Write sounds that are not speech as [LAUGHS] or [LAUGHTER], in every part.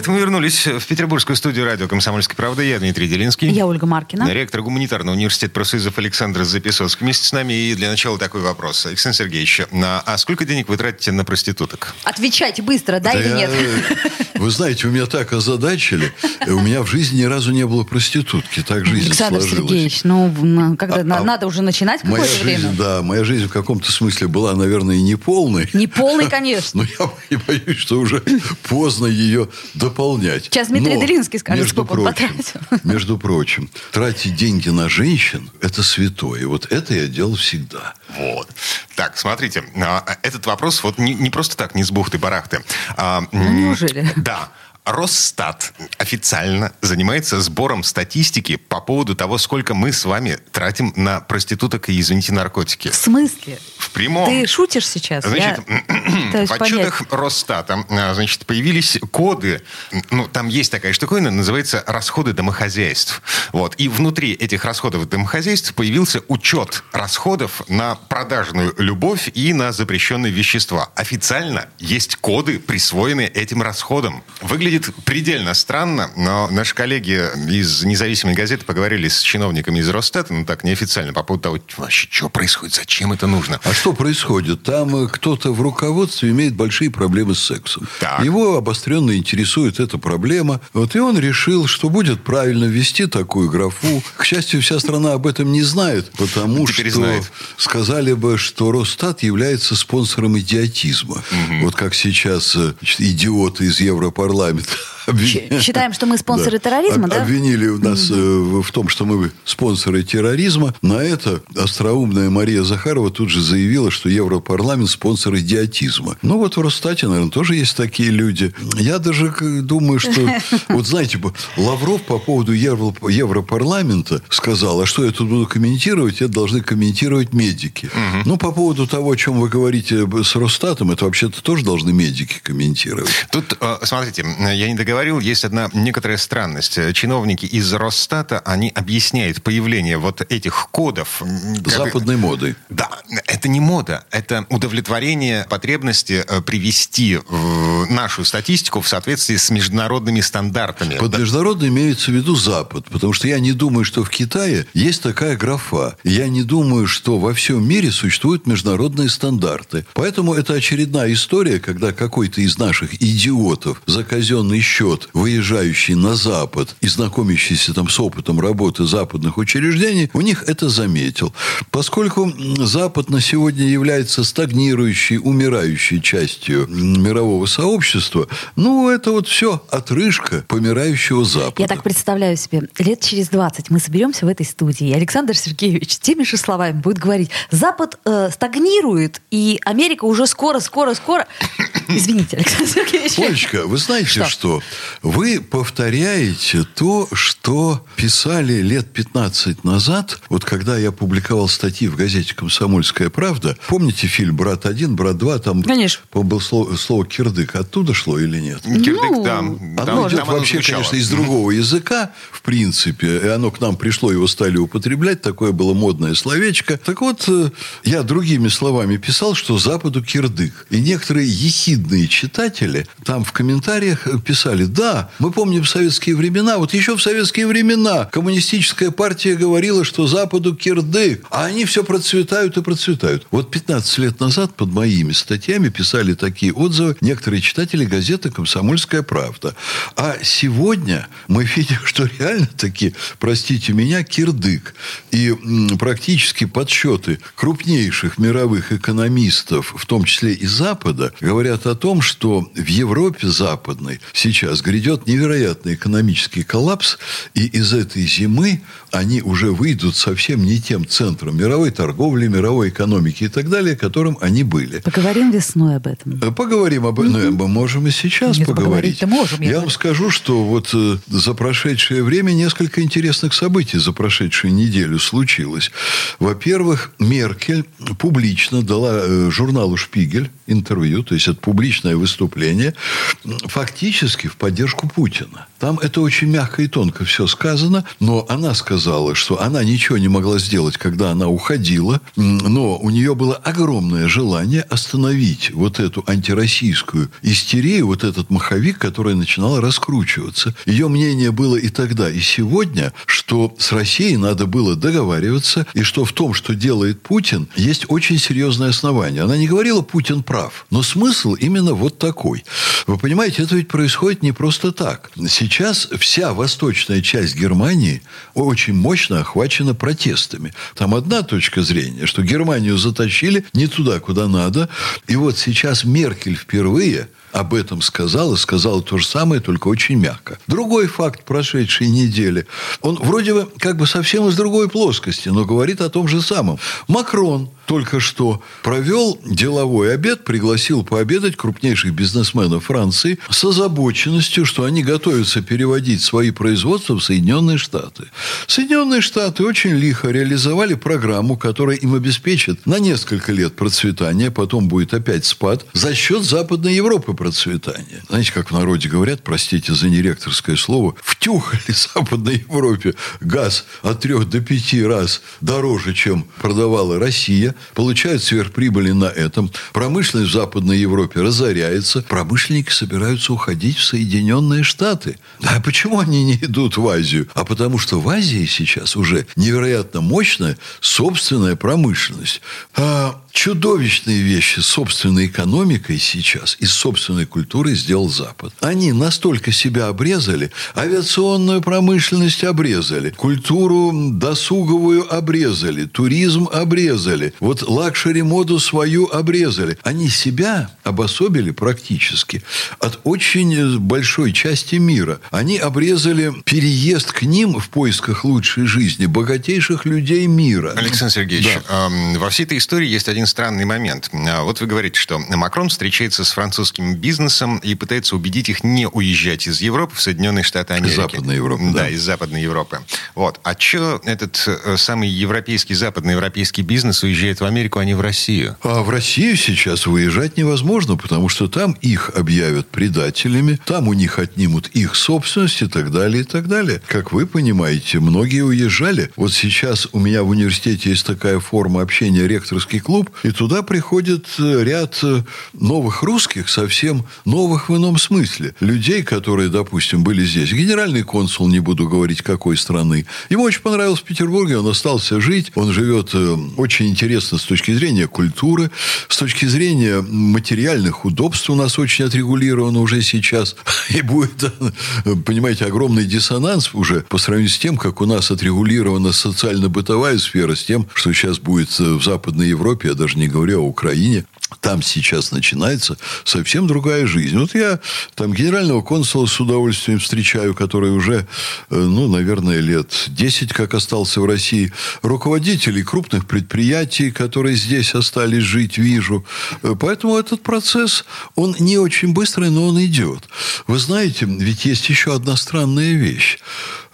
Это мы вернулись в петербургскую студию радио «Комсомольская правда». Я Дмитрий Делинский. Я Ольга Маркина. Ректор гуманитарного университета профсоюзов Александр Записовский. Вместе с нами. И для начала такой вопрос. Александр Сергеевич, на, а сколько денег вы тратите на проституток? Отвечайте быстро, да, Да или я- нет? Вы знаете, у меня так озадачили. У меня в жизни ни разу не было проститутки. Так жизнь Александр сложилась. Сергеевич, ну, когда А- а надо уже начинать Моя какое-то жизнь, время. да, моя жизнь в каком-то смысле была, наверное, неполной. Не полный, [LAUGHS] конечно. Но я и боюсь, что уже поздно ее дополнять. Сейчас Дмитрий Но, Делинский скажет, между сколько он прочим, потратил. Между прочим, тратить деньги на женщин – это святое. Вот это я делал всегда. Вот. Так, смотрите, а, этот вопрос вот не, не просто так, не с бухты-барахты. А, Ну, неужели? Да. Росстат официально занимается сбором статистики по поводу того, сколько мы с вами тратим на проституток и, извините, наркотики. В смысле? В прямом. Ты шутишь сейчас? Значит, Я в понять. отчетах Росстата, а, значит, появились коды. Ну, там есть такая штуковина, называется расходы домохозяйств. Вот. И внутри этих расходов домохозяйств появился учет расходов на продажную любовь и на запрещенные вещества. Официально есть коды, присвоенные этим расходам. Выглядит предельно странно, но наши коллеги из независимой газеты поговорили с чиновниками из Росстата, ну так неофициально, по поводу того, вообще, что происходит, зачем это нужно. А что происходит? Там э, кто-то в руководстве имеет большие проблемы с сексом. Так. Его обостренно интересует эта проблема. Вот и он решил, что будет правильно ввести такую графу. К счастью, вся страна об этом не знает, потому Теперь что знает. сказали бы, что Росстат является спонсором идиотизма. Вот как сейчас э, значит, идиоты из Европарламента [LAUGHS] считаем, что мы спонсоры терроризма, об- да? Обвинили у нас э, в в том, что мы спонсоры терроризма. На это остроумная Мария Захарова тут же заявила, что Европарламент спонсор идиотизма. Ну, вот в Росстате, наверное, тоже есть такие люди. Я даже думаю, что... [LAUGHS] Вот знаете, б- Лавров по поводу Евро- Европарламента сказал, а что я тут буду комментировать, это должны комментировать медики. Ну, по поводу того, о чем вы говорите с Росстатом, это вообще-то тоже должны медики комментировать. Тут, э, смотрите, я не договорил, есть одна некоторая странность. Чиновники из Росстата, они объясняют появление вот этих кодов. как- Западной моды. Да, это не мода, это удовлетворение потребности э, привести нашу статистику в соответствии с международными стандартами. Под Да. международно имеется в виду Запад, потому что я не думаю, что в Китае есть такая графа. Я не думаю, что во всем мире существуют международные стандарты. Поэтому это очередная история, когда какой-то из наших идиотов за казенный счет, выезжающий на Запад и знакомящийся там с опытом работы западных учреждений, у них это заметил. Поскольку Запад на сегодня является стагнирующей, умирающей частью мирового сообщества, ну, это вот все отрыжка помирающего Запада. Я так представляю себе, лет через 20 мы соберемся в этой студии, и Александр Сергеевич теми же словами будет говорить, Запад э, стагнирует, и Америка уже скоро, скоро, скоро... Извините, Александр Сергеевич. Олечка, вы знаете Что? что? Вы повторяете то, что писали лет 15 назад, вот когда я публиковал статьи в газете «Комсомольская правда». Помните фильм «Брат один», «Брат два»? Там, Конечно. было слово, слово «кирдык». Оттуда шло или нет? Кирдык, Ну, да. Оно Там- идет там оно вообще, звучало. конечно, из другого языка, в принципе. И оно к нам пришло, его стали употреблять. Такое было модное словечко. Так вот, э, я другими словами писал, что Западу кирдык. И некоторые ехидные читатели там в комментариях писали, да, мы помним советские времена. Вот еще в советские времена коммунистическая партия говорила, что Западу кирдык. А они все процветают и процветают. Вот 15 лет назад под моими статьями писали такие отзывы некоторые читатели газеты «Комсомольская правда». А сегодня мы видим, что реально таки, простите меня, кирдык. И практически подсчеты крупнейших мировых экономистов, в том числе и Запада, говорят о том, что в Европе западной сейчас грядет невероятный экономический коллапс, И из этой зимы они уже выйдут совсем не тем центром мировой торговли, мировой экономики и так далее, которым они были. Поговорим весной об этом. Э, Поговорим об этом. Ну, мы можем и сейчас Нет, поговорить. можем, я я говорю. вам скажу, что вот э, за прошедшее время несколько интересных событий за прошедшую неделю случилось. Во-первых, Меркель публично дала э, журналу «Шпигель» интервью, то есть это публичное выступление, фактически в поддержку Путина. Там это очень мягко и тонко все сказано, но она сказала, что она ничего не могла сделать, когда она уходила, но у нее было огромное желание остановить вот эту антироссийскую истерию, вот этот маховик, который начинал раскручиваться. Ее мнение было и тогда, и сегодня, что с Россией надо было договариваться, и что в том, что делает Путин, есть очень серьезное основание. Она не говорила, Путин прав, но смысл именно вот такой. Вы понимаете, это ведь происходит не просто так. Сейчас вся восточная часть Германии очень мощно охвачена протестами. Там одна точка зрения, что Германию затащили не туда, куда надо. И вот сейчас Меркель впервые об этом сказала, сказала то же самое, только очень мягко. Другой факт прошедшей недели. Он вроде бы как бы совсем из другой плоскости, но говорит о том же самом. Макрон только что провел деловой обед, пригласил пообедать крупнейших бизнесменов Франции с озабоченностью, что они готовятся переводить свои производства в Соединенные Штаты. Соединенные Штаты очень лихо реализовали программу, которая им обеспечит на несколько лет процветания, потом будет опять спад, за счет Западной Европы процветания. Знаете, как в народе говорят, простите за неректорское слово, втюхали [LAUGHS] Западной Европе газ от трех до пяти раз дороже, чем продавала Россия, получают сверхприбыли на этом. Промышленность в Западной Европе разоряется. Промышленники собираются уходить в Соединенные Штаты. А почему они не идут в Азию? А потому что в Азии сейчас уже невероятно мощная собственная промышленность. А чудовищные вещи собственной экономикой сейчас и собственной культурой сделал Запад. Они настолько себя обрезали, авиационную промышленность обрезали, культуру досуговую обрезали, туризм обрезали, вот luxury-моду свою обрезали. Они себя обособили практически от очень большой части мира. Они обрезали переезд к ним в поисках лучшей жизни богатейших людей мира. Александр Сергеевич, эм, во всей этой истории есть один странный момент. А, Вот вы говорите, что Макрон встречается с французским бизнесом и пытается убедить их не уезжать из Европы в Соединенные Штаты Америки. Западной Европы, Да, да. из Западной Европы. Вот. А что этот э, самый европейский, западноевропейский бизнес уезжает в Америку, а не в Россию? А в Россию сейчас выезжать невозможно, потому что там их объявят предателями, там у них отнимут их собственность и так далее, и так далее. Как вы понимаете, многие уезжали. Вот сейчас у меня в университете есть такая форма общения ректорский клуб, и туда приходит э, ряд э, новых русских, совсем новых в ином смысле. Людей, которые, допустим, были здесь. Генеральный консул, не буду говорить, какой страны. Ему очень понравилось в Петербурге, он остался жить, он живет э, очень интересно с точки зрения культуры, с точки зрения материальных удобств у нас очень отрегулировано уже сейчас. [LAUGHS] И будет, [LAUGHS] понимаете, огромный диссонанс уже по сравнению с тем, как у нас отрегулирована социально-бытовая сфера, с тем, что сейчас будет в Западной Европе, я даже не говорю о Украине. Там сейчас начинается совсем другая жизнь. Вот я там генерального консула с удовольствием встречаю, который уже, э, ну, наверное, лет 10 как остался в России. Руководителей крупных предприятий, которые здесь остались жить, вижу. Э, Поэтому этот процесс, он не очень быстрый, но он идет. Вы знаете, ведь есть еще одна странная вещь.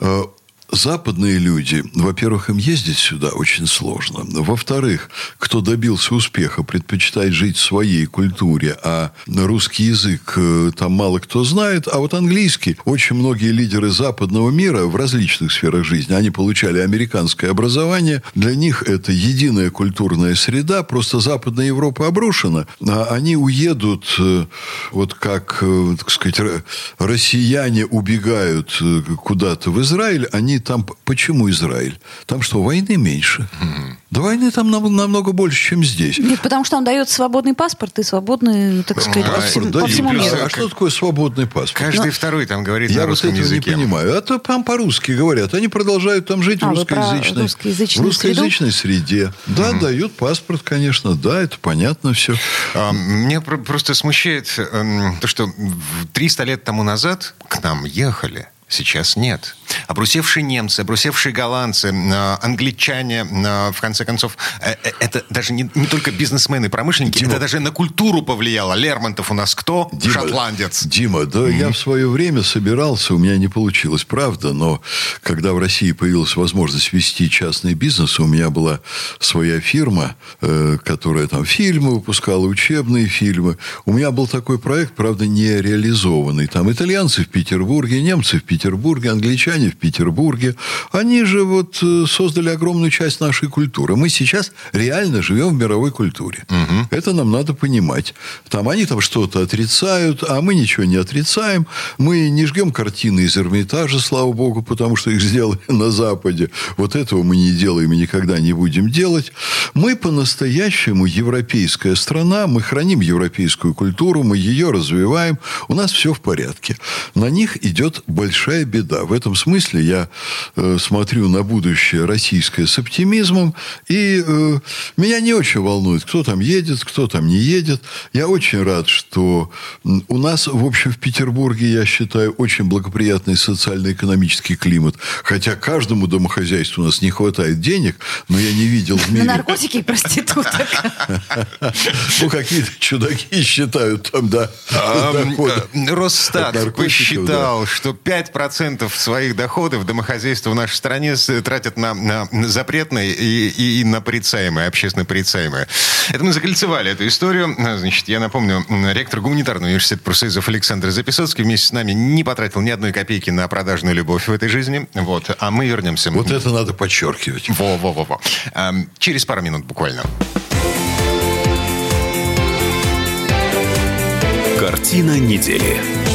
Э, Западные люди, во-первых, им ездить сюда очень сложно. Во-вторых, кто добился успеха, предпочитает жить в своей культуре, а русский язык э, там мало кто знает, а вот английский. Очень многие лидеры западного мира в различных сферах жизни, они получали американское образование. Для них это единая культурная среда, просто Западная Европа обрушена, а они уедут, э, вот как, э, так сказать, россияне убегают куда-то в Израиль, они там... Почему Израиль? Там что, войны меньше? Да войны там нам- намного больше, чем здесь. Нет, потому что он дает свободный паспорт и свободный, так сказать, А, по, да, по всему миру. А что такое свободный паспорт? Каждый второй там говорит Я на вот русском этого языке. не понимаю. А то там по-русски говорят. Они продолжают там жить А, в русскоязычной, русскоязычную в русскоязычной среде. Да, дают паспорт, конечно. Да, это понятно все. А, Меня про- просто смущает эм, то, что в 300 лет тому назад к нам ехали. Сейчас нет. Обрусевшие немцы, обрусевшие голландцы, э, англичане, э, в конце концов, э, это даже не, не только бизнесмены, промышленники, Дима, это даже на культуру повлияло. Лермонтов у нас кто? Дима, Шотландец. Дима, да mm-hmm. я в свое время собирался, у меня не получилось, правда, но когда в России появилась возможность вести частный бизнес, у меня была своя фирма, которая там фильмы выпускала, учебные фильмы. У меня был такой проект, правда, не реализованный. Там итальянцы в Петербурге, немцы в Петербурге, англичане в Петербурге. Они же вот э, создали огромную часть нашей культуры. Мы сейчас реально живем в мировой культуре. Угу. Это нам надо понимать. Там они там что-то отрицают, а мы ничего не отрицаем. Мы не жгем картины из Эрмитажа, слава богу, потому что их сделали [LAUGHS] на Западе. Вот этого мы не делаем и никогда не будем делать. Мы по-настоящему европейская страна, мы храним европейскую культуру, мы ее развиваем, у нас все в порядке. На них идет большая беда. В этом смысле я э, смотрю на будущее российское с оптимизмом, и э, меня не очень волнует, кто там едет, кто там не едет. Я очень рад, что у нас, в общем, в Петербурге, я считаю, очень благоприятный социально-экономический климат. Хотя каждому домохозяйству у нас не хватает денег, но я не видел в мире... На наркотики и проституток. [LAUGHS] Ну, какие-то чудаки считают там, да. Э, Росстат посчитал, что 5% своих доходов домохозяйства в нашей стране тратят на, на запретные и, и на порицаемые, общественно порицаемые. Это мы закольцевали эту историю. Значит, я напомню, ректор гуманитарного университета профсоюзов Александр Записоцкий вместе с нами не потратил ни одной копейки на продажную любовь в этой жизни. Вот. А мы вернемся. Вот это надо подчеркивать. Во-во-во. Через пару минут буквально. Картина недели.